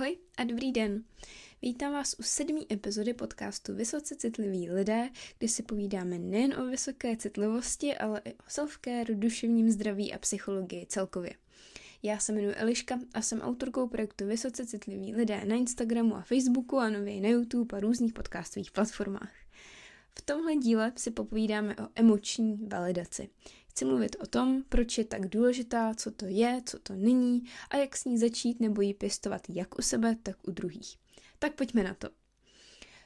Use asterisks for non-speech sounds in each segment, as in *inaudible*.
Ahoj a dobrý den. Vítám vás u sedmé epizody podcastu Vysoce citliví lidé, kde si povídáme nejen o vysoké citlivosti, ale i o self-care, duševním zdraví a psychologii celkově. Já se jmenuji Eliška a jsem autorkou projektu Vysoce citliví lidé na Instagramu a Facebooku a nově na YouTube a různých podcastových platformách. V tomhle díle si popovídáme o emoční validaci. Chci mluvit o tom, proč je tak důležitá, co to je, co to není a jak s ní začít nebo ji pěstovat jak u sebe, tak u druhých. Tak pojďme na to.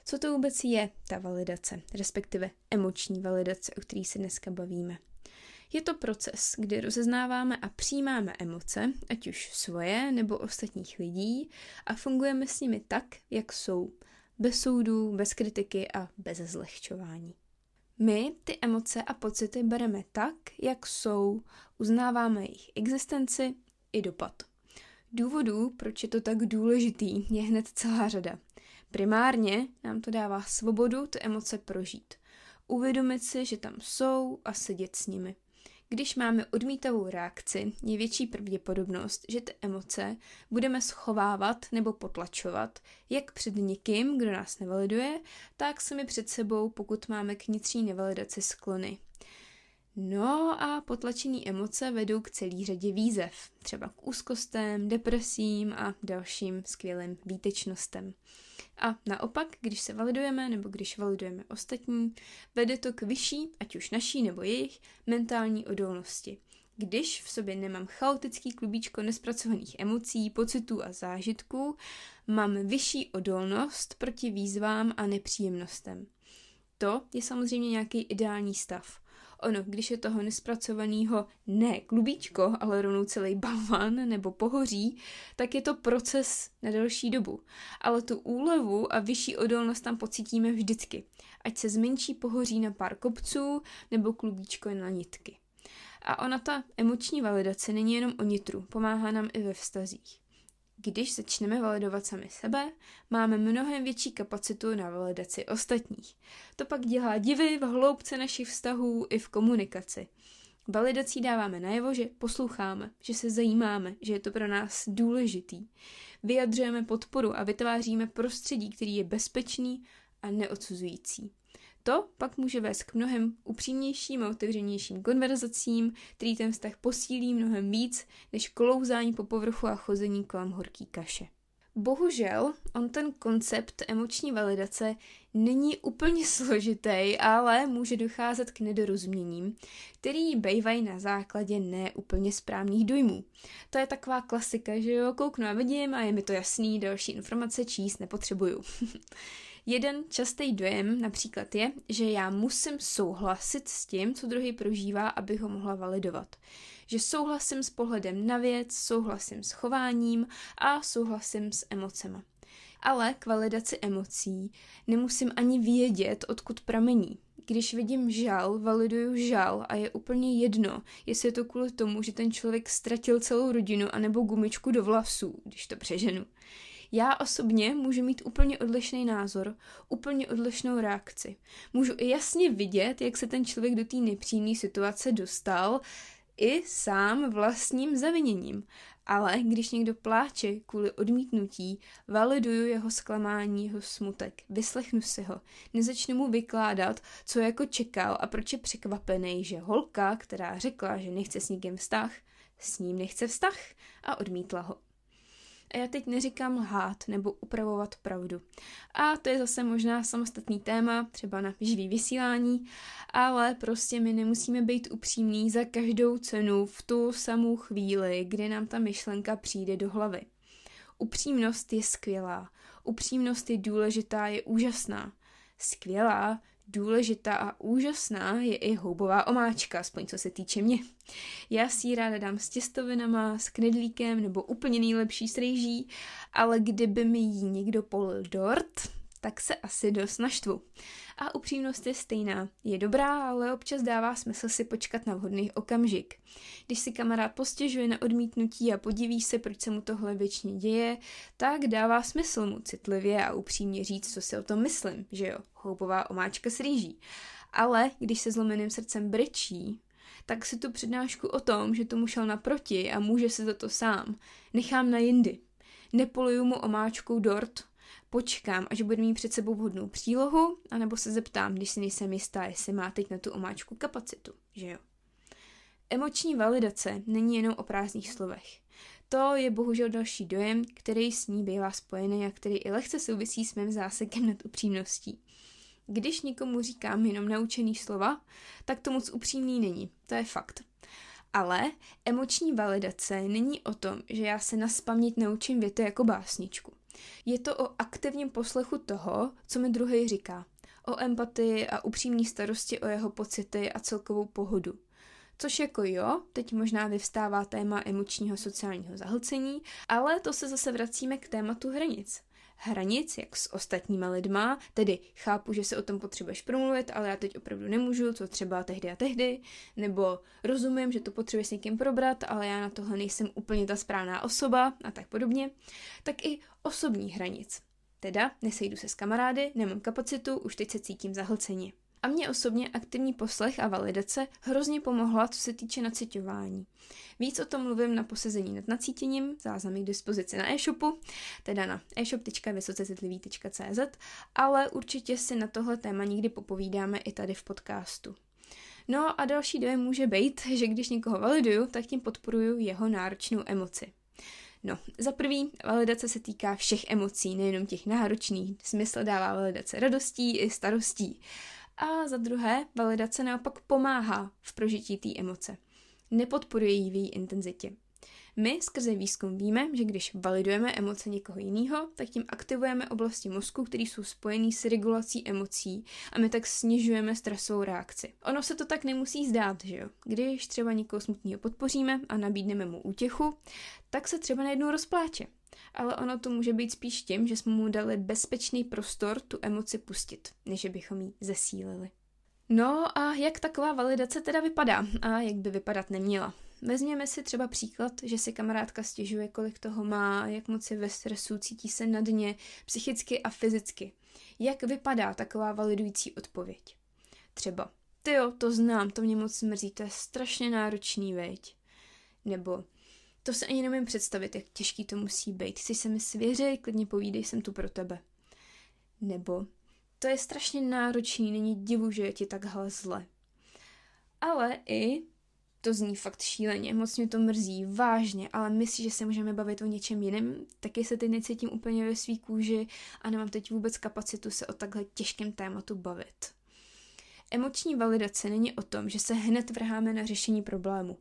Co to vůbec je ta validace, respektive emoční validace, o který se dneska bavíme? Je to proces, kdy rozeznáváme a přijímáme emoce, ať už svoje nebo ostatních lidí, a fungujeme s nimi tak, jak jsou, bez soudů, bez kritiky a bez zlehčování. My ty emoce a pocity bereme tak, jak jsou, uznáváme jejich existenci i dopad. Důvodů, proč je to tak důležitý, je hned celá řada. Primárně nám to dává svobodu ty emoce prožít. Uvědomit si, že tam jsou a sedět s nimi. Když máme odmítavou reakci, je větší pravděpodobnost, že ty emoce budeme schovávat nebo potlačovat, jak před někým, kdo nás nevaliduje, tak sami před sebou, pokud máme k vnitřní nevalidaci sklony. No a potlačené emoce vedou k celý řadě výzev, třeba k úzkostem, depresím a dalším skvělým výtečnostem. A naopak, když se validujeme nebo když validujeme ostatní, vede to k vyšší, ať už naší nebo jejich, mentální odolnosti. Když v sobě nemám chaotický klubíčko nespracovaných emocí, pocitů a zážitků, mám vyšší odolnost proti výzvám a nepříjemnostem. To je samozřejmě nějaký ideální stav. Ono, když je toho nespracovaného ne klubíčko, ale rovnou celý balvan nebo pohoří, tak je to proces na delší dobu. Ale tu úlevu a vyšší odolnost tam pocítíme vždycky. Ať se zmenší pohoří na pár kopců nebo klubíčko na nitky. A ona ta emoční validace není jenom o nitru, pomáhá nám i ve vztazích. Když začneme validovat sami sebe, máme mnohem větší kapacitu na validaci ostatních. To pak dělá divy v hloubce našich vztahů i v komunikaci. Validací dáváme najevo, že posloucháme, že se zajímáme, že je to pro nás důležitý. Vyjadřujeme podporu a vytváříme prostředí, který je bezpečný a neodsuzující. To pak může vést k mnohem upřímnějším a otevřenějším konverzacím, který ten vztah posílí mnohem víc, než klouzání po povrchu a chození kolem horký kaše. Bohužel, on ten koncept emoční validace není úplně *laughs* složitý, ale může docházet k nedorozuměním, který bývají na základě neúplně správných dojmů. To je taková klasika, že jo, kouknu a vidím a je mi to jasný, další informace číst nepotřebuju. *laughs* Jeden častý dojem například je, že já musím souhlasit s tím, co druhý prožívá, abych ho mohla validovat. Že souhlasím s pohledem na věc, souhlasím s chováním a souhlasím s emocema. Ale k validaci emocí nemusím ani vědět, odkud pramení. Když vidím žal, validuju žal a je úplně jedno, jestli je to kvůli tomu, že ten člověk ztratil celou rodinu anebo gumičku do vlasů, když to přeženu. Já osobně můžu mít úplně odlišný názor, úplně odlišnou reakci. Můžu i jasně vidět, jak se ten člověk do té nepříjemné situace dostal, i sám vlastním zaviněním. Ale když někdo pláče kvůli odmítnutí, validuju jeho zklamání, jeho smutek, vyslechnu si ho, nezačnu mu vykládat, co jako čekal a proč je překvapený, že holka, která řekla, že nechce s někým vztah, s ním nechce vztah a odmítla ho. A já teď neříkám lhát nebo upravovat pravdu. A to je zase možná samostatný téma, třeba na živý vysílání, ale prostě my nemusíme být upřímní za každou cenu v tu samou chvíli, kdy nám ta myšlenka přijde do hlavy. Upřímnost je skvělá, upřímnost je důležitá, je úžasná. Skvělá důležitá a úžasná je i houbová omáčka, aspoň co se týče mě. Já si ji ráda dám s těstovinama, s knedlíkem nebo úplně nejlepší s rejží, ale kdyby mi ji někdo polil dort, tak se asi dost naštvu. A upřímnost je stejná. Je dobrá, ale občas dává smysl si počkat na vhodný okamžik. Když si kamarád postěžuje na odmítnutí a podiví se, proč se mu tohle věčně děje, tak dává smysl mu citlivě a upřímně říct, co si o tom myslím, že jo, houpová omáčka s rýží. Ale když se zlomeným srdcem brečí, tak si tu přednášku o tom, že tomu šel naproti a může se za to sám, nechám na jindy. nepoluju mu omáčkou dort, počkám, až bude mít před sebou vhodnou přílohu, anebo se zeptám, když si nejsem jistá, jestli má teď na tu omáčku kapacitu, že jo. Emoční validace není jenom o prázdných slovech. To je bohužel další dojem, který s ní bývá spojený a který i lehce souvisí s mým zásekem nad upřímností. Když někomu říkám jenom naučený slova, tak to moc upřímný není. To je fakt. Ale emoční validace není o tom, že já se na spaměť naučím věty jako básničku. Je to o aktivním poslechu toho, co mi druhý říká. O empatii a upřímní starosti o jeho pocity a celkovou pohodu. Což jako jo, teď možná vyvstává téma emočního sociálního zahlcení, ale to se zase vracíme k tématu hranic hranic, jak s ostatníma lidma, tedy chápu, že se o tom potřebuješ promluvit, ale já teď opravdu nemůžu, co třeba tehdy a tehdy, nebo rozumím, že to potřebuješ s někým probrat, ale já na tohle nejsem úplně ta správná osoba a tak podobně, tak i osobní hranic. Teda nesejdu se s kamarády, nemám kapacitu, už teď se cítím zahlceně. A mě osobně aktivní poslech a validace hrozně pomohla, co se týče nacitování. Víc o tom mluvím na posezení nad nacítěním, záznamy k dispozici na e-shopu, teda na e-shop.vysocecitlivý.cz, ale určitě si na tohle téma někdy popovídáme i tady v podcastu. No a další dojem může být, že když někoho validuju, tak tím podporuju jeho náročnou emoci. No, za prvý, validace se týká všech emocí, nejenom těch náročných. Smysl dává validace radostí i starostí. A za druhé, validace naopak pomáhá v prožití té emoce. Nepodporuje ji v její intenzitě. My skrze výzkum víme, že když validujeme emoce někoho jiného, tak tím aktivujeme oblasti mozku, které jsou spojené s regulací emocí a my tak snižujeme stresovou reakci. Ono se to tak nemusí zdát, že jo? Když třeba někoho smutného podpoříme a nabídneme mu útěchu, tak se třeba najednou rozpláče ale ono to může být spíš tím, že jsme mu dali bezpečný prostor tu emoci pustit, než bychom ji zesílili. No a jak taková validace teda vypadá a jak by vypadat neměla? Vezměme si třeba příklad, že si kamarádka stěžuje, kolik toho má, jak moc je ve stresu, cítí se na dně, psychicky a fyzicky. Jak vypadá taková validující odpověď? Třeba, ty jo, to znám, to mě moc mrzí, to je strašně náročný, veď. Nebo, to se ani nemůžu představit, jak těžký to musí být. Chci se mi svěřit, klidně povídej, jsem tu pro tebe. Nebo to je strašně náročný, není divu, že je ti takhle zle. Ale i to zní fakt šíleně, moc mě to mrzí, vážně, ale myslíš, že se můžeme bavit o něčem jiném? Taky se teď necítím úplně ve svý kůži a nemám teď vůbec kapacitu se o takhle těžkém tématu bavit. Emoční validace není o tom, že se hned vrháme na řešení problému.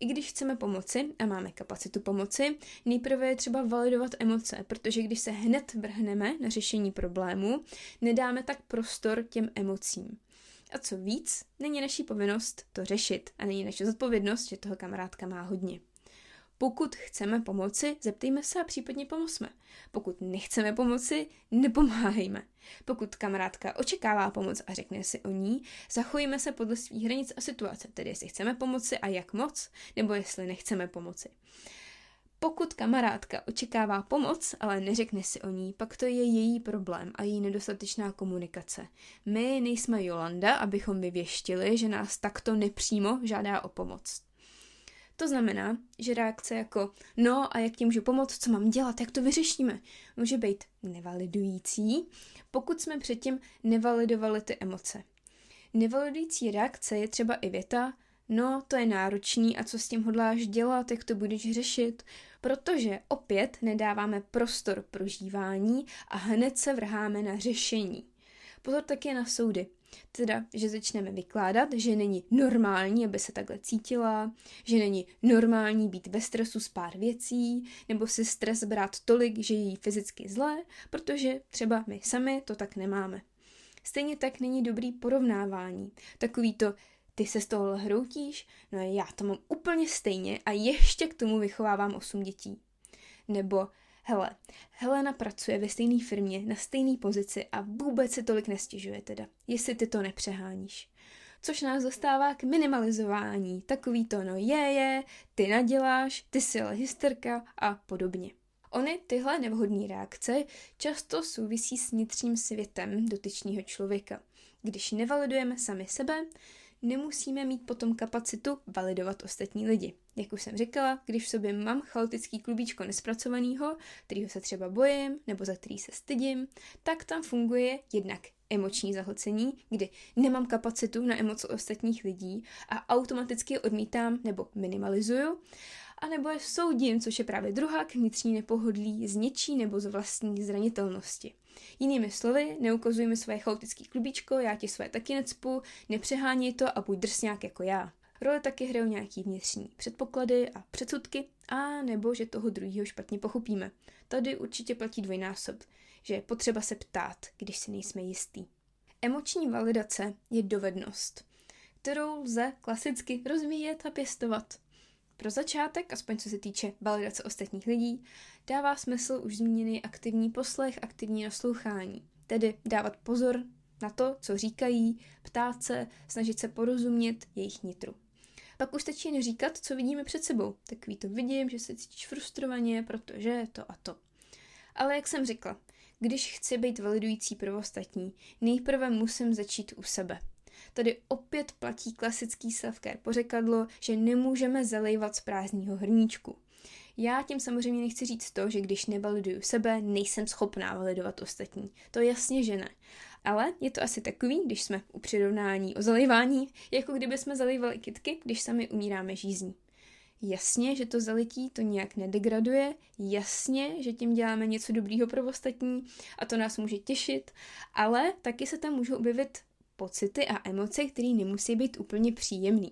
I když chceme pomoci a máme kapacitu pomoci, nejprve je třeba validovat emoce, protože když se hned vrhneme na řešení problému, nedáme tak prostor těm emocím. A co víc, není naší povinnost to řešit a není naše zodpovědnost, že toho kamarádka má hodně. Pokud chceme pomoci, zeptejme se a případně pomozme. Pokud nechceme pomoci, nepomáhejme. Pokud kamarádka očekává pomoc a řekne si o ní, zachovíme se podle svých hranic a situace, tedy jestli chceme pomoci a jak moc, nebo jestli nechceme pomoci. Pokud kamarádka očekává pomoc, ale neřekne si o ní, pak to je její problém a její nedostatečná komunikace. My nejsme Jolanda, abychom vyvěštili, že nás takto nepřímo žádá o pomoc. To znamená, že reakce jako no a jak ti můžu pomoct, co mám dělat, jak to vyřešíme, může být nevalidující, pokud jsme předtím nevalidovali ty emoce. Nevalidující reakce je třeba i věta, no to je náročný a co s tím hodláš dělat, jak to budeš řešit, protože opět nedáváme prostor prožívání a hned se vrháme na řešení. Pozor také na soudy. Teda, že začneme vykládat, že není normální, aby se takhle cítila, že není normální být ve stresu z pár věcí, nebo si stres brát tolik, že je jí fyzicky zlé, protože třeba my sami to tak nemáme. Stejně tak není dobrý porovnávání. Takový to, ty se z toho hroutíš, no já to mám úplně stejně a ještě k tomu vychovávám osm dětí. Nebo Hele, Helena pracuje ve stejné firmě, na stejné pozici a vůbec si tolik nestěžuje teda, jestli ty to nepřeháníš. Což nás dostává k minimalizování, takový to no je, je, ty naděláš, ty si ale hysterka a podobně. Ony tyhle nevhodné reakce často souvisí s vnitřním světem dotyčného člověka. Když nevalidujeme sami sebe, nemusíme mít potom kapacitu validovat ostatní lidi. Jak už jsem říkala, když v sobě mám chaotický klubíčko nespracovaného, kterýho se třeba bojím nebo za který se stydím, tak tam funguje jednak emoční zahlcení, kdy nemám kapacitu na emoce ostatních lidí a automaticky odmítám nebo minimalizuju, a nebo je soudím, což je právě druhá k vnitřní nepohodlí z něčí nebo z vlastní zranitelnosti. Jinými slovy, neukazuj mi své chaotické klubíčko, já ti své taky necpu, nepřehání to a buď drsňák jako já. Role taky hrajou nějaký vnitřní předpoklady a předsudky, a nebo že toho druhého špatně pochopíme. Tady určitě platí dvojnásob, že je potřeba se ptát, když si nejsme jistý. Emoční validace je dovednost, kterou lze klasicky rozvíjet a pěstovat. Pro začátek, aspoň co se týče validace ostatních lidí, dává smysl už zmíněný aktivní poslech, aktivní naslouchání. Tedy dávat pozor na to, co říkají, ptát se, snažit se porozumět jejich nitru. Pak už stačí jen říkat, co vidíme před sebou. Takový to vidím, že se cítíš frustrovaně, protože to a to. Ale jak jsem řekla, když chci být validující pro ostatní, nejprve musím začít u sebe. Tady opět platí klasický self-care pořekadlo, že nemůžeme zalejvat z prázdního hrníčku. Já tím samozřejmě nechci říct to, že když nevaliduju sebe, nejsem schopná validovat ostatní. To jasně, že ne. Ale je to asi takový, když jsme u přirovnání o zalejvání, jako kdyby jsme zalejvali kitky, když sami umíráme žízní. Jasně, že to zalití to nějak nedegraduje, jasně, že tím děláme něco dobrýho pro ostatní a to nás může těšit, ale taky se tam můžou objevit pocity a emoce, které nemusí být úplně příjemný.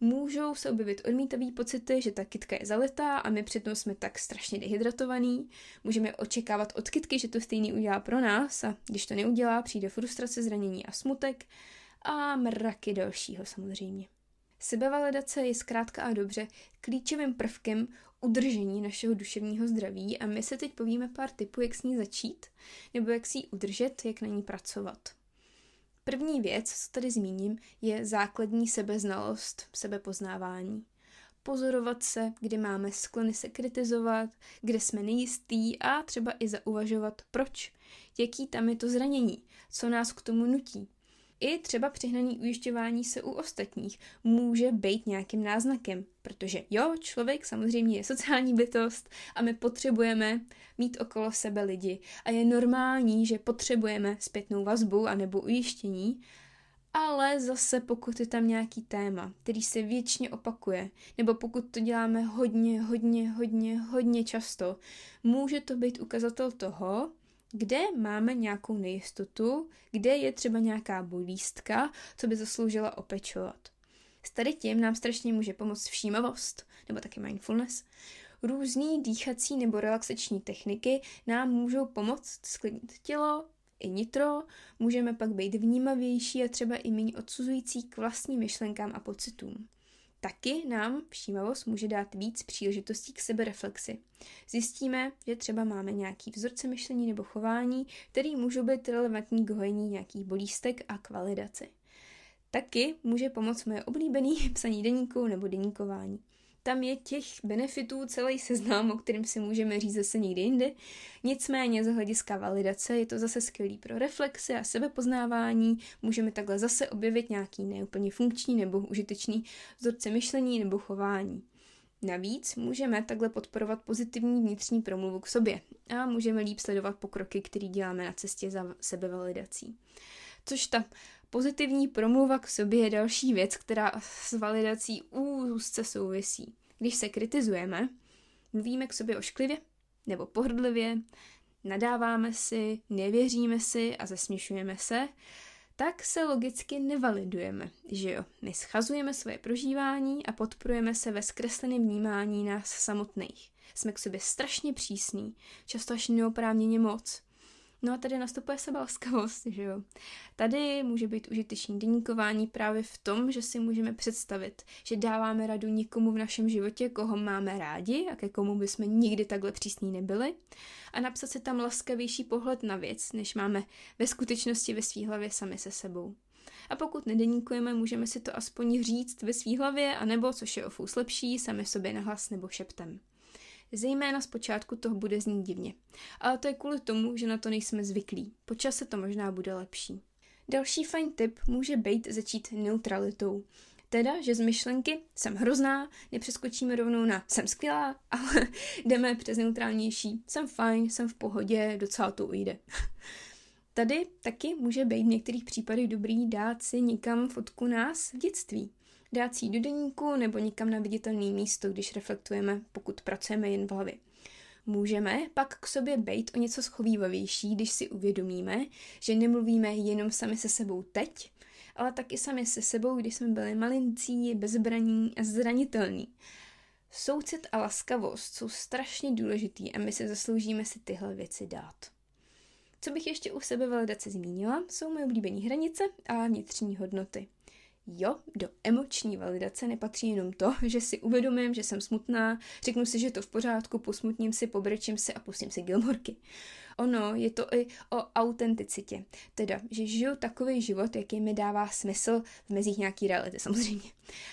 Můžou se objevit odmítavý pocity, že ta kytka je zalitá a my přitom jsme tak strašně dehydratovaný. Můžeme očekávat od kytky, že to stejný udělá pro nás a když to neudělá, přijde frustrace, zranění a smutek a mraky dalšího samozřejmě. Sebevalidace je zkrátka a dobře klíčovým prvkem udržení našeho duševního zdraví a my se teď povíme pár tipů, jak s ní začít, nebo jak si ji udržet, jak na ní pracovat. První věc, co tady zmíním, je základní sebeznalost, sebepoznávání. Pozorovat se, kdy máme sklony se kritizovat, kde jsme nejistý a třeba i zauvažovat proč, jaký tam je to zranění, co nás k tomu nutí, i třeba přehnaný ujišťování se u ostatních může být nějakým náznakem, protože jo, člověk samozřejmě je sociální bytost a my potřebujeme mít okolo sebe lidi. A je normální, že potřebujeme zpětnou vazbu a nebo ujištění, ale zase pokud je tam nějaký téma, který se věčně opakuje, nebo pokud to děláme hodně, hodně, hodně, hodně často, může to být ukazatel toho, kde máme nějakou nejistotu, kde je třeba nějaká bolístka, co by zasloužila opečovat. S tady tím nám strašně může pomoct všímavost, nebo taky mindfulness. Různý dýchací nebo relaxační techniky nám můžou pomoct sklidnit tělo, i nitro, můžeme pak být vnímavější a třeba i méně odsuzující k vlastním myšlenkám a pocitům. Taky nám všímavost může dát víc příležitostí k sebereflexi. Zjistíme, že třeba máme nějaký vzorce myšlení nebo chování, který můžou být relevantní k hojení nějakých bolístek a k validaci. Taky může pomoct moje oblíbený *laughs* psaní deníku nebo deníkování. Tam je těch benefitů celý seznam, o kterým si můžeme říct zase někdy jinde. Nicméně z hlediska validace je to zase skvělý pro reflexy a sebepoznávání. Můžeme takhle zase objevit nějaký neúplně funkční nebo užitečný vzorce myšlení nebo chování. Navíc můžeme takhle podporovat pozitivní vnitřní promluvu k sobě a můžeme líp sledovat pokroky, které děláme na cestě za sebevalidací. Což ta Pozitivní promluva k sobě je další věc, která s validací úzce souvisí. Když se kritizujeme, mluvíme k sobě ošklivě nebo pohrdlivě, nadáváme si, nevěříme si a zesměšujeme se, tak se logicky nevalidujeme, že jo? My schazujeme svoje prožívání a podporujeme se ve zkresleném vnímání nás samotných. Jsme k sobě strašně přísní, často až neoprávněně moc. No a tady nastupuje sebalaskavost, že jo. Tady může být užitečný deníkování právě v tom, že si můžeme představit, že dáváme radu někomu v našem životě, koho máme rádi a ke komu bychom nikdy takhle přísní nebyli a napsat si tam laskavější pohled na věc, než máme ve skutečnosti ve svý hlavě sami se sebou. A pokud nedeníkujeme, můžeme si to aspoň říct ve svý hlavě, anebo, což je o fous lepší, sami sobě nahlas nebo šeptem. Zejména zpočátku toho bude znít divně. Ale to je kvůli tomu, že na to nejsme zvyklí. Po čase to možná bude lepší. Další fajn tip může být začít neutralitou. Teda, že z myšlenky jsem hrozná, nepřeskočíme rovnou na jsem skvělá, *laughs* ale jdeme přes neutrálnější, jsem fajn, jsem v pohodě, docela to ujde. *laughs* Tady taky může být v některých případech dobrý dát si někam fotku nás v dětství. Dát si do deníku nebo někam na viditelné místo, když reflektujeme, pokud pracujeme jen v hlavě. Můžeme pak k sobě být o něco schovývavější, když si uvědomíme, že nemluvíme jenom sami se sebou teď, ale taky sami se sebou, když jsme byli malincí, bezbraní a zranitelní. Soucit a laskavost jsou strašně důležitý a my se zasloužíme si tyhle věci dát. Co bych ještě u sebe validace zmínila, jsou moje oblíbené hranice a vnitřní hodnoty. Jo, do emoční validace nepatří jenom to, že si uvědomím, že jsem smutná, řeknu si, že to v pořádku, posmutním si, pobrečím si a pustím si Gilmorky. Ono je to i o autenticitě, teda, že žiju takový život, jaký mi dává smysl v mezích nějaký reality samozřejmě.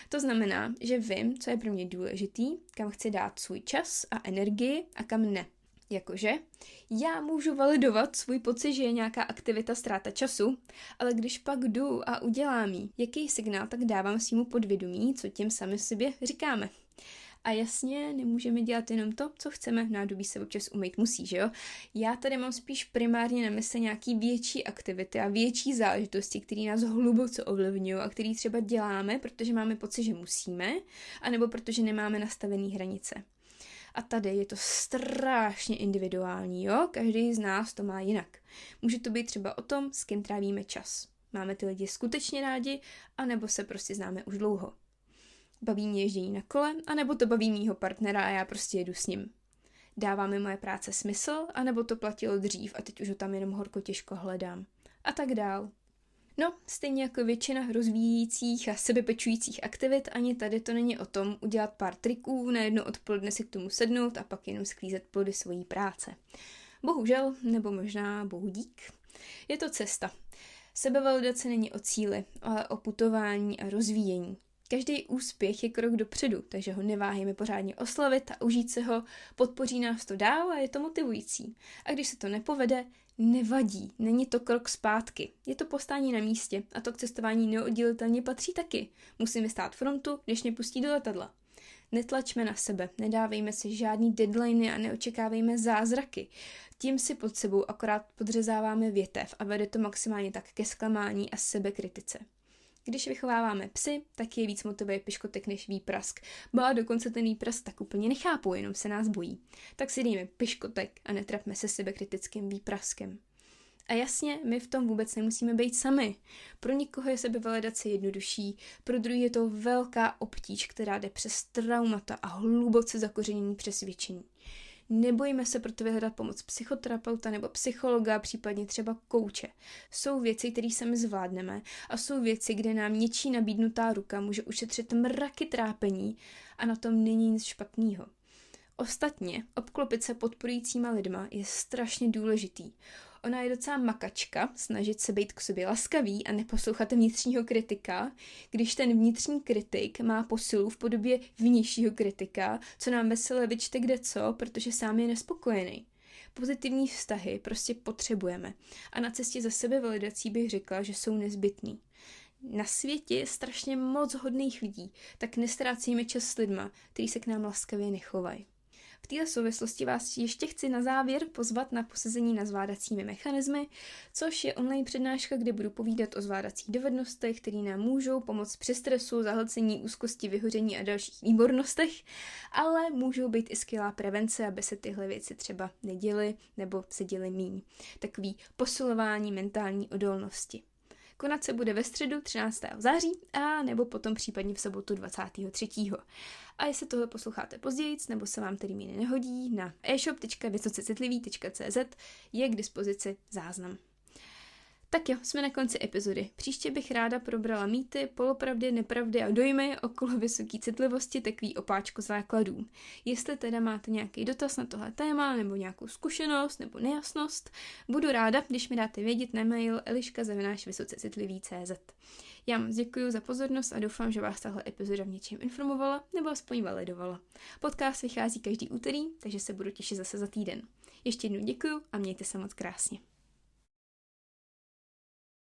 To znamená, že vím, co je pro mě důležitý, kam chci dát svůj čas a energii a kam ne. Jakože já můžu validovat svůj pocit, že je nějaká aktivita ztráta času, ale když pak jdu a udělám ji, jaký signál tak dávám svýmu podvědomí, co tím sami sobě říkáme. A jasně, nemůžeme dělat jenom to, co chceme, nádobí se občas umýt musí, že jo? Já tady mám spíš primárně na mysli nějaký větší aktivity a větší záležitosti, které nás hluboce ovlivňují a které třeba děláme, protože máme pocit, že musíme, anebo protože nemáme nastavené hranice. A tady je to strašně individuální, jo? Každý z nás to má jinak. Může to být třeba o tom, s kým trávíme čas. Máme ty lidi skutečně rádi, anebo se prostě známe už dlouho. Baví mě ježdění na kole, anebo to baví mýho partnera a já prostě jedu s ním. Dává mi moje práce smysl, anebo to platilo dřív a teď už ho tam jenom horko těžko hledám. A tak dál. No, stejně jako většina rozvíjících a sebepečujících aktivit, ani tady to není o tom udělat pár triků, na jedno odpoledne si k tomu sednout a pak jenom sklízet plody svojí práce. Bohužel, nebo možná bohu dík, je to cesta. Sebevalidace není o cíli, ale o putování a rozvíjení. Každý úspěch je krok dopředu, takže ho neváhejme pořádně oslavit a užít se ho, podpoří nás to dál a je to motivující. A když se to nepovede, nevadí, není to krok zpátky, je to postání na místě a to k cestování neoddělitelně patří taky. Musíme stát frontu, než mě pustí do letadla. Netlačme na sebe, nedávejme si žádný deadliny a neočekávejme zázraky. Tím si pod sebou akorát podřezáváme větev a vede to maximálně tak ke zklamání a sebekritice. Když vychováváme psy, tak je víc motivuje piškotek než výprask. Ba dokonce ten výprask tak úplně nechápu, jenom se nás bojí. Tak si dejme piškotek a netrapme se sebe kritickým výpraskem. A jasně, my v tom vůbec nemusíme být sami. Pro někoho je sebevalidace jednodušší, pro druhý je to velká obtíž, která jde přes traumata a hluboce zakořenění přesvědčení. Nebojíme se proto vyhledat pomoc psychoterapeuta nebo psychologa, případně třeba kouče. Jsou věci, které sami zvládneme a jsou věci, kde nám něčí nabídnutá ruka může ušetřit mraky trápení a na tom není nic špatného. Ostatně, obklopit se podporujícíma lidma je strašně důležitý. Ona je docela makačka, snažit se být k sobě laskavý a neposlouchat vnitřního kritika, když ten vnitřní kritik má posilu v podobě vnějšího kritika, co nám veselé vyčte kde co, protože sám je nespokojený. Pozitivní vztahy prostě potřebujeme a na cestě za sebe validací bych řekla, že jsou nezbytný. Na světě je strašně moc hodných lidí, tak nestrácíme čas s lidma, kteří se k nám laskavě nechovají. V této souvislosti vás ještě chci na závěr pozvat na posezení na zvládacími mechanismy, což je online přednáška, kde budu povídat o zvládacích dovednostech, které nám můžou pomoct při stresu, zahlcení, úzkosti, vyhoření a dalších výbornostech, ale můžou být i skvělá prevence, aby se tyhle věci třeba neděly nebo se děly míň. Takový posilování mentální odolnosti. Konat se bude ve středu 13. září a nebo potom případně v sobotu 23. A jestli tohle posloucháte později, nebo se vám termíny nehodí, na e-shop.vysocecitlivý.cz je k dispozici záznam. Tak jo, jsme na konci epizody. Příště bych ráda probrala mýty, polopravdy, nepravdy a dojmy okolo vysoké citlivosti, takový opáčko základů. Jestli teda máte nějaký dotaz na tohle téma, nebo nějakou zkušenost, nebo nejasnost, budu ráda, když mi dáte vědět na mail eliška.vysocecitlivý.cz Já moc děkuji za pozornost a doufám, že vás tahle epizoda v něčem informovala nebo aspoň validovala. Podcast vychází každý úterý, takže se budu těšit zase za týden. Ještě jednou děkuji a mějte se moc krásně.